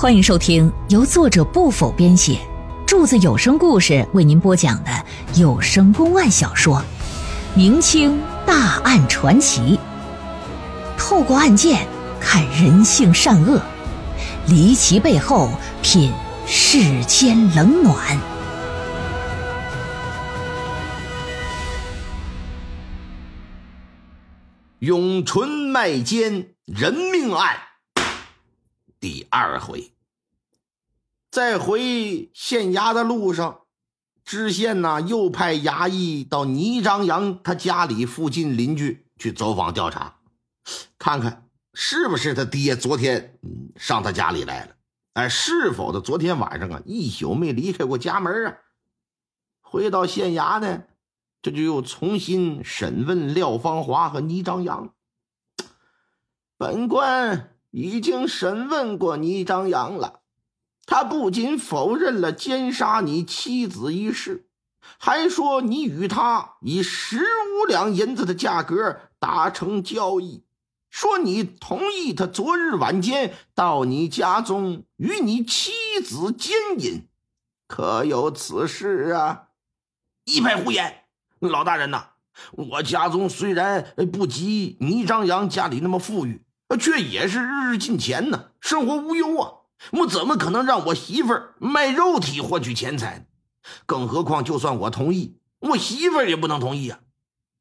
欢迎收听由作者不否编写，柱子有声故事为您播讲的有声公案小说《明清大案传奇》，透过案件看人性善恶，离奇背后品世间冷暖。永淳卖奸人命案第二回，在回县衙的路上，知县呢又派衙役到倪张扬他家里附近邻居去走访调查，看看是不是他爹昨天上他家里来了，哎，是否他昨天晚上啊一宿没离开过家门啊？回到县衙呢？这就又重新审问廖芳华和倪张扬。本官已经审问过倪张扬了，他不仅否认了奸杀你妻子一事，还说你与他以十五两银子的价格达成交易，说你同意他昨日晚间到你家中与你妻子奸淫，可有此事啊？一派胡言！老大人呐，我家中虽然不及倪张扬家里那么富裕，却也是日日进钱呢，生活无忧啊。我怎么可能让我媳妇儿卖肉体换取钱财？更何况，就算我同意，我媳妇儿也不能同意啊。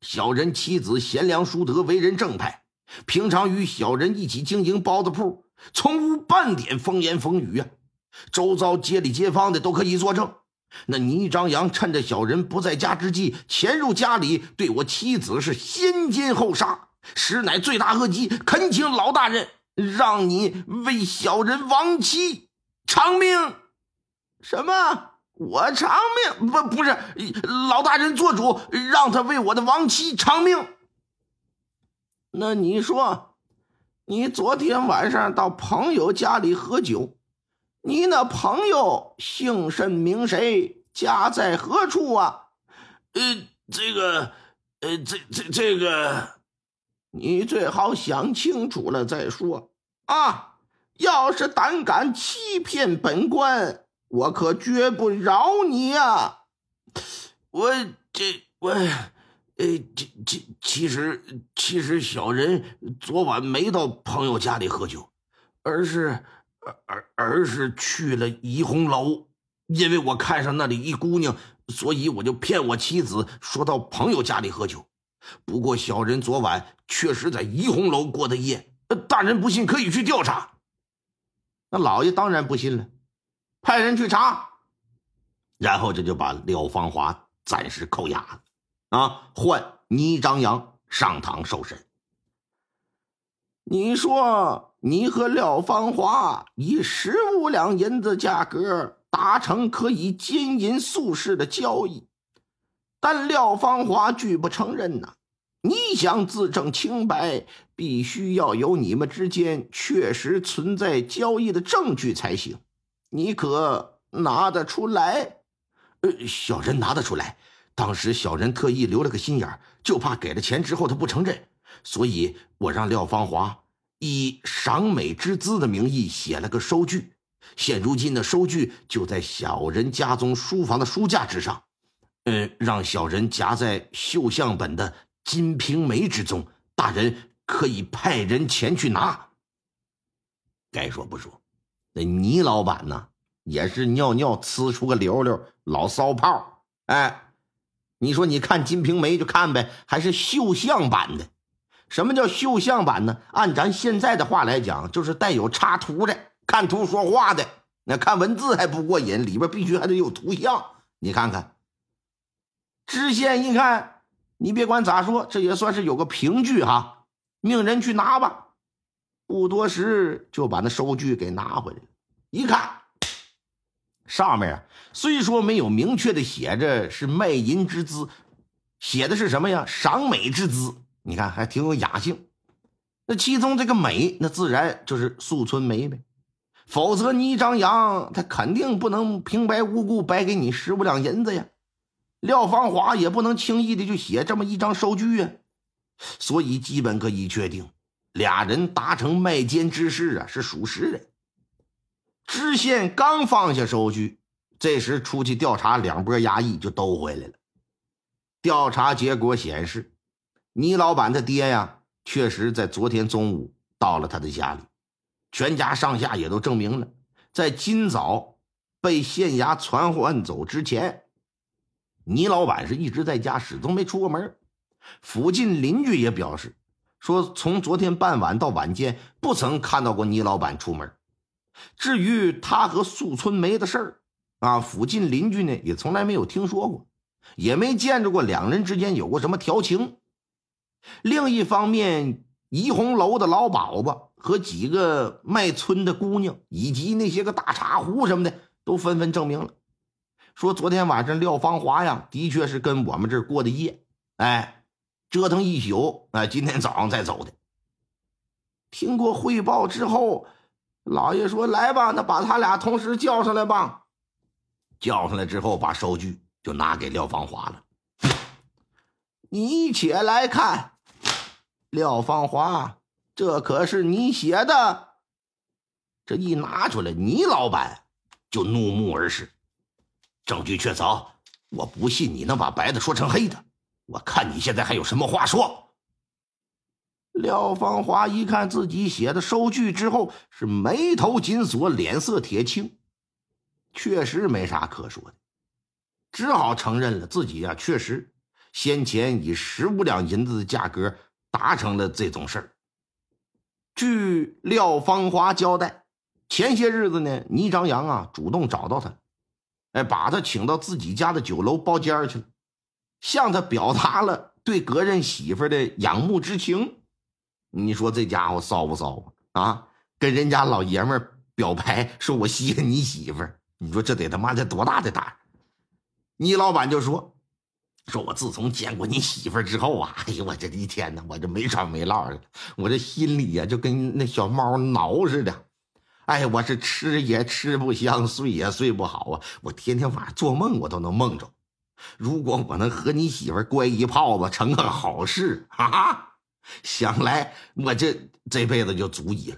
小人妻子贤良淑德，为人正派，平常与小人一起经营包子铺，从无半点风言风语啊。周遭街里街坊的都可以作证。那倪张扬趁着小人不在家之际，潜入家里，对我妻子是先奸后杀，实乃罪大恶极。恳请老大人让你为小人亡妻偿命。什么？我偿命？不，不是，老大人做主，让他为我的亡妻偿命。那你说，你昨天晚上到朋友家里喝酒？你那朋友姓甚名谁？家在何处啊？呃，这个，呃，这这这个，你最好想清楚了再说啊！要是胆敢欺骗本官，我可绝不饶你啊！我这我，呃，这这其实其实小人昨晚没到朋友家里喝酒，而是。而而是去了怡红楼，因为我看上那里一姑娘，所以我就骗我妻子说到朋友家里喝酒。不过小人昨晚确实在怡红楼过的夜，大人不信可以去调查。那老爷当然不信了，派人去查，然后这就把廖芳华暂时扣押了，啊，换倪张扬上堂受审。你说？你和廖芳华以十五两银子价格达成可以奸淫素世的交易，但廖芳华拒不承认呐。你想自证清白，必须要有你们之间确实存在交易的证据才行。你可拿得出来？呃，小人拿得出来。当时小人特意留了个心眼就怕给了钱之后他不承认，所以我让廖芳华。以赏美之资的名义写了个收据，现如今的收据就在小人家中书房的书架之上，呃，让小人夹在绣像本的《金瓶梅》之中，大人可以派人前去拿。该说不说，那倪老板呢，也是尿尿呲出个溜溜，老骚炮。哎，你说你看《金瓶梅》就看呗，还是绣像版的。什么叫绣像版呢？按咱现在的话来讲，就是带有插图的，看图说话的。那看文字还不过瘾，里边必须还得有图像。你看看，知县一看，你别管咋说，这也算是有个凭据哈，命人去拿吧。不多时就把那收据给拿回来了。一看，上面啊，虽说没有明确的写着是卖淫之资，写的是什么呀？赏美之资。你看，还挺有雅兴。那其中这个美，那自然就是素春梅呗。否则倪张扬他肯定不能平白无故白给你十五两银子呀。廖芳华也不能轻易的就写这么一张收据啊。所以基本可以确定，俩人达成卖奸之事啊是属实的。知县刚放下收据，这时出去调查两拨衙役就都回来了。调查结果显示，倪老板他爹呀，确实在昨天中午到了他的家里，全家上下也都证明了，在今早被县衙传唤走之前，倪老板是一直在家，始终没出过门。附近邻居也表示，说从昨天傍晚到晚间，不曾看到过倪老板出门。至于他和素春梅的事儿，啊，附近邻居呢也从来没有听说过，也没见着过两人之间有过什么调情。另一方面，怡红楼的老鸨子和几个卖村的姑娘，以及那些个大茶壶什么的，都纷纷证明了，说昨天晚上廖芳华呀，的确是跟我们这儿过的夜，哎，折腾一宿，哎，今天早上才走的。听过汇报之后。老爷说：“来吧，那把他俩同时叫上来吧。叫上来之后，把收据就拿给廖芳华了。你且来看，廖芳华，这可是你写的。这一拿出来，倪老板就怒目而视。证据确凿，我不信你能把白的说成黑的。我看你现在还有什么话说。”廖芳华一看自己写的收据之后，是眉头紧锁，脸色铁青，确实没啥可说的，只好承认了自己呀，确实先前以十五两银子的价格达成了这种事儿。据廖芳华交代，前些日子呢，倪张扬啊主动找到他，哎，把他请到自己家的酒楼包间去了，向他表达了对个人媳妇的仰慕之情。你说这家伙骚不骚啊？啊，跟人家老爷们表白，说我稀罕你媳妇。你说这得他妈的多大的胆？倪老板就说：“说我自从见过你媳妇之后啊，哎呦我这一天呢，我这没穿没落的，我这心里呀就跟那小猫挠似的。哎，我是吃也吃不香，睡也睡不好啊。我天天晚上做梦，我都能梦着。如果我能和你媳妇乖一炮子，成个好事啊！”想来我这这辈子就足矣了。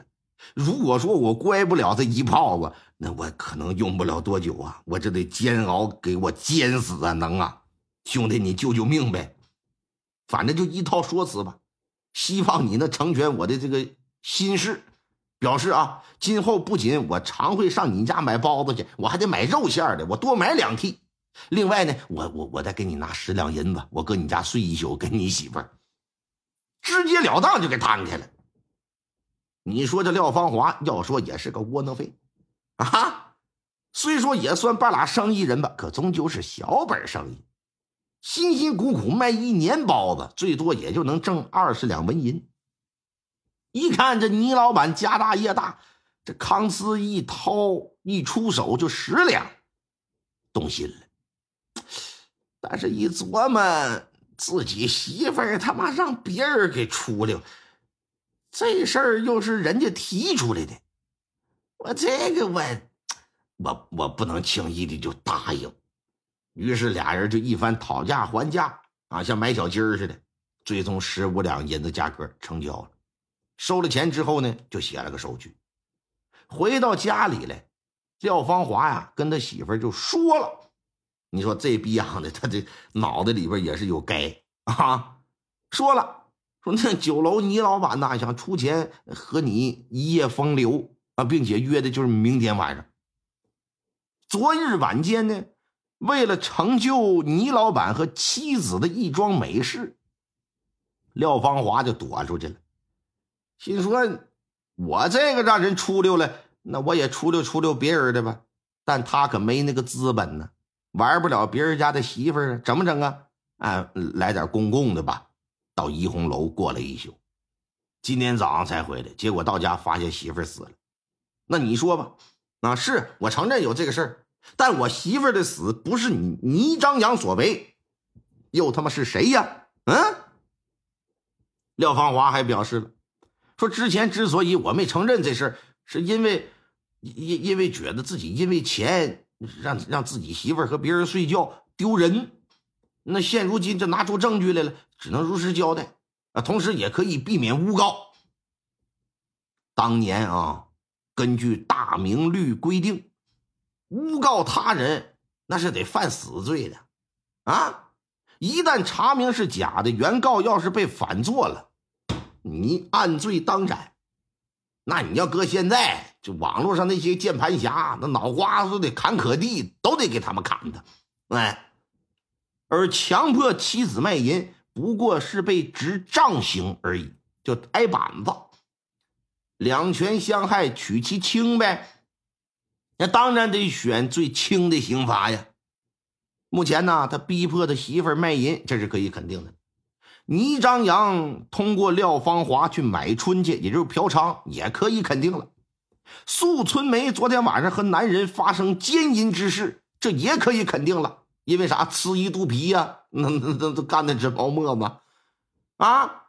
如果说我乖不了这一炮子，那我可能用不了多久啊！我这得煎熬，给我煎死啊！能啊，兄弟，你救救命呗！反正就一套说辞吧。希望你能成全我的这个心事，表示啊，今后不仅我常会上你家买包子去，我还得买肉馅的，我多买两屉。另外呢，我我我再给你拿十两银子，我搁你家睡一宿，跟你媳妇儿。直截了当就给摊开了。你说这廖芳华要说也是个窝囊废，啊，虽说也算半拉生意人吧，可终究是小本生意，辛辛苦苦卖一年包子，最多也就能挣二十两纹银。一看这倪老板家大业大，这康斯一掏一出手就十两，动心了。但是，一琢磨。自己媳妇儿他妈让别人给出溜，这事儿又是人家提出来的，我这个我我我不能轻易的就答应。于是俩人就一番讨价还价啊，像买小鸡儿似的，最终十五两银子价格成交了。收了钱之后呢，就写了个收据。回到家里来，廖芳华呀跟他媳妇就说了。你说这逼样的，他这脑袋里边也是有该啊！说了，说那酒楼倪老板呐，想出钱和你一夜风流啊，并且约的就是明天晚上。昨日晚间呢，为了成就倪老板和妻子的一桩美事，廖芳华就躲出去了，心说：我这个让人出溜了，那我也出溜出溜别人的吧。但他可没那个资本呢。玩不了别人家的媳妇儿，怎么整啊？哎，来点公共的吧。到怡红楼过了一宿，今天早上才回来，结果到家发现媳妇儿死了。那你说吧，啊，是我承认有这个事儿，但我媳妇儿的死不是你倪张扬所为，又他妈是谁呀？嗯？廖芳华还表示了，说之前之所以我没承认这事儿，是因为因因为觉得自己因为钱。让让自己媳妇儿和别人睡觉丢人，那现如今这拿出证据来了，只能如实交代啊，同时也可以避免诬告。当年啊，根据大明律规定，诬告他人那是得犯死罪的，啊！一旦查明是假的，原告要是被反做了，你按罪当斩。那你要搁现在，就网络上那些键盘侠，那脑瓜子都得砍可地，都得给他们砍的。哎，而强迫妻子卖淫，不过是被执杖刑而已，就挨板子。两权相害，取其轻呗。那当然得选最轻的刑罚呀。目前呢，他逼迫他媳妇卖淫，这是可以肯定的。倪张扬通过廖芳华去买春去，也就是嫖娼，也可以肯定了。素春梅昨天晚上和男人发生奸淫之事，这也可以肯定了。因为啥？吃一肚皮呀，那那那都干的直冒沫子？啊，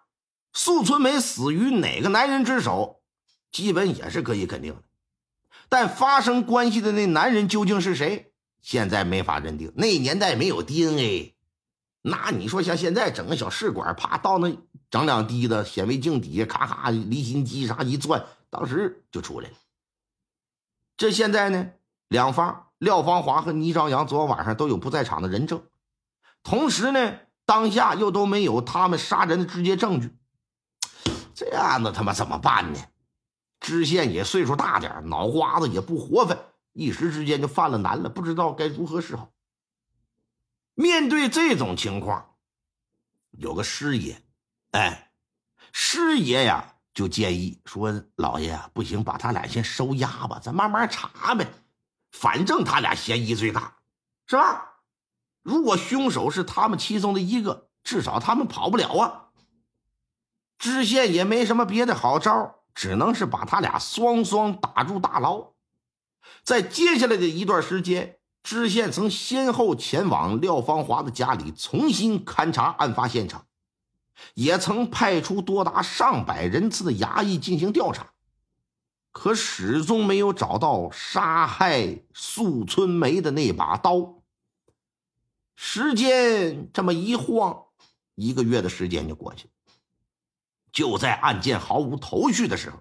素春梅死于哪个男人之手，基本也是可以肯定的。但发生关系的那男人究竟是谁，现在没法认定。那年代没有 DNA。那你说像现在整个小试管，啪到那整两滴的显微镜底下，咔咔离心机啥一转，当时就出来了。这现在呢，两方廖芳华和倪朝阳昨晚上都有不在场的人证，同时呢，当下又都没有他们杀人的直接证据。这案子他妈怎么办呢？知县也岁数大点脑瓜子也不活泛，一时之间就犯了难了，不知道该如何是好。面对这种情况，有个师爷，哎，师爷呀就建议说：“老爷啊，不行，把他俩先收押吧，咱慢慢查呗。反正他俩嫌疑最大，是吧？如果凶手是他们其中的一个，至少他们跑不了啊。”知县也没什么别的好招，只能是把他俩双双打入大牢。在接下来的一段时间。知县曾先后前往廖芳华的家里重新勘察案发现场，也曾派出多达上百人次的衙役进行调查，可始终没有找到杀害素春梅的那把刀。时间这么一晃，一个月的时间就过去了。就在案件毫无头绪的时候，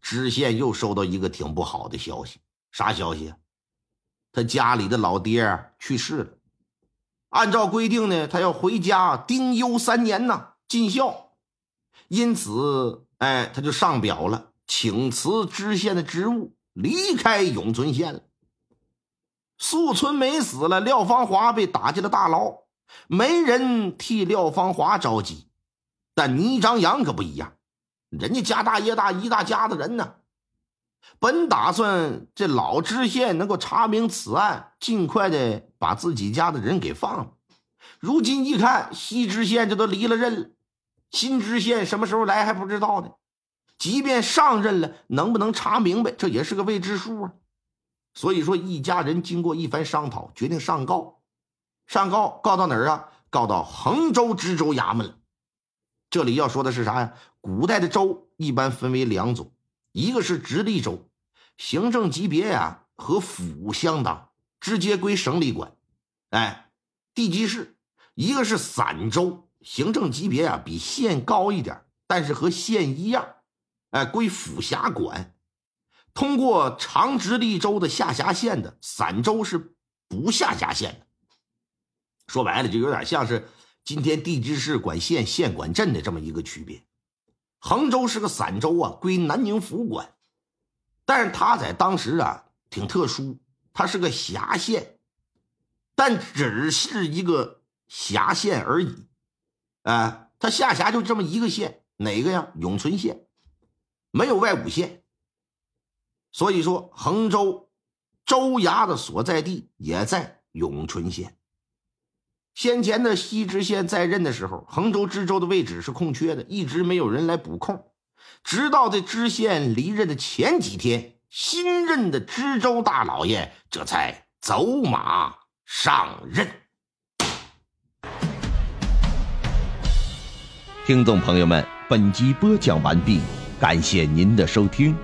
知县又收到一个挺不好的消息，啥消息啊？他家里的老爹去世了，按照规定呢，他要回家丁忧三年呐，尽孝。因此，哎，他就上表了，请辞知县的职务，离开永春县了。素春梅死了，廖芳华被打进了大牢，没人替廖芳华着急，但倪张扬可不一样，人家家大业大，一大家子人呢。本打算这老知县能够查明此案，尽快的把自己家的人给放了。如今一看，西知县这都离了任了，新知县什么时候来还不知道呢。即便上任了，能不能查明白，这也是个未知数啊。所以说，一家人经过一番商讨，决定上告。上告告到哪儿啊？告到衡州知州衙门了。这里要说的是啥呀？古代的州一般分为两种。一个是直隶州，行政级别呀和府相当，直接归省里管。哎，地级市；一个是散州，行政级别啊比县高一点，但是和县一样，哎，归府辖管。通过长直隶州的下辖县的散州是不下辖县的。说白了，就有点像是今天地级市管县，县管镇的这么一个区别。衡州是个散州啊，归南宁府管，但是他在当时啊挺特殊，他是个辖县，但只是一个辖县而已，啊，他下辖就这么一个县，哪个呀？永春县，没有外五县，所以说衡州州衙的所在地也在永春县。先前的西知县在任的时候，衡州知州的位置是空缺的，一直没有人来补空。直到这知县离任的前几天，新任的知州大老爷这才走马上任。听众朋友们，本集播讲完毕，感谢您的收听。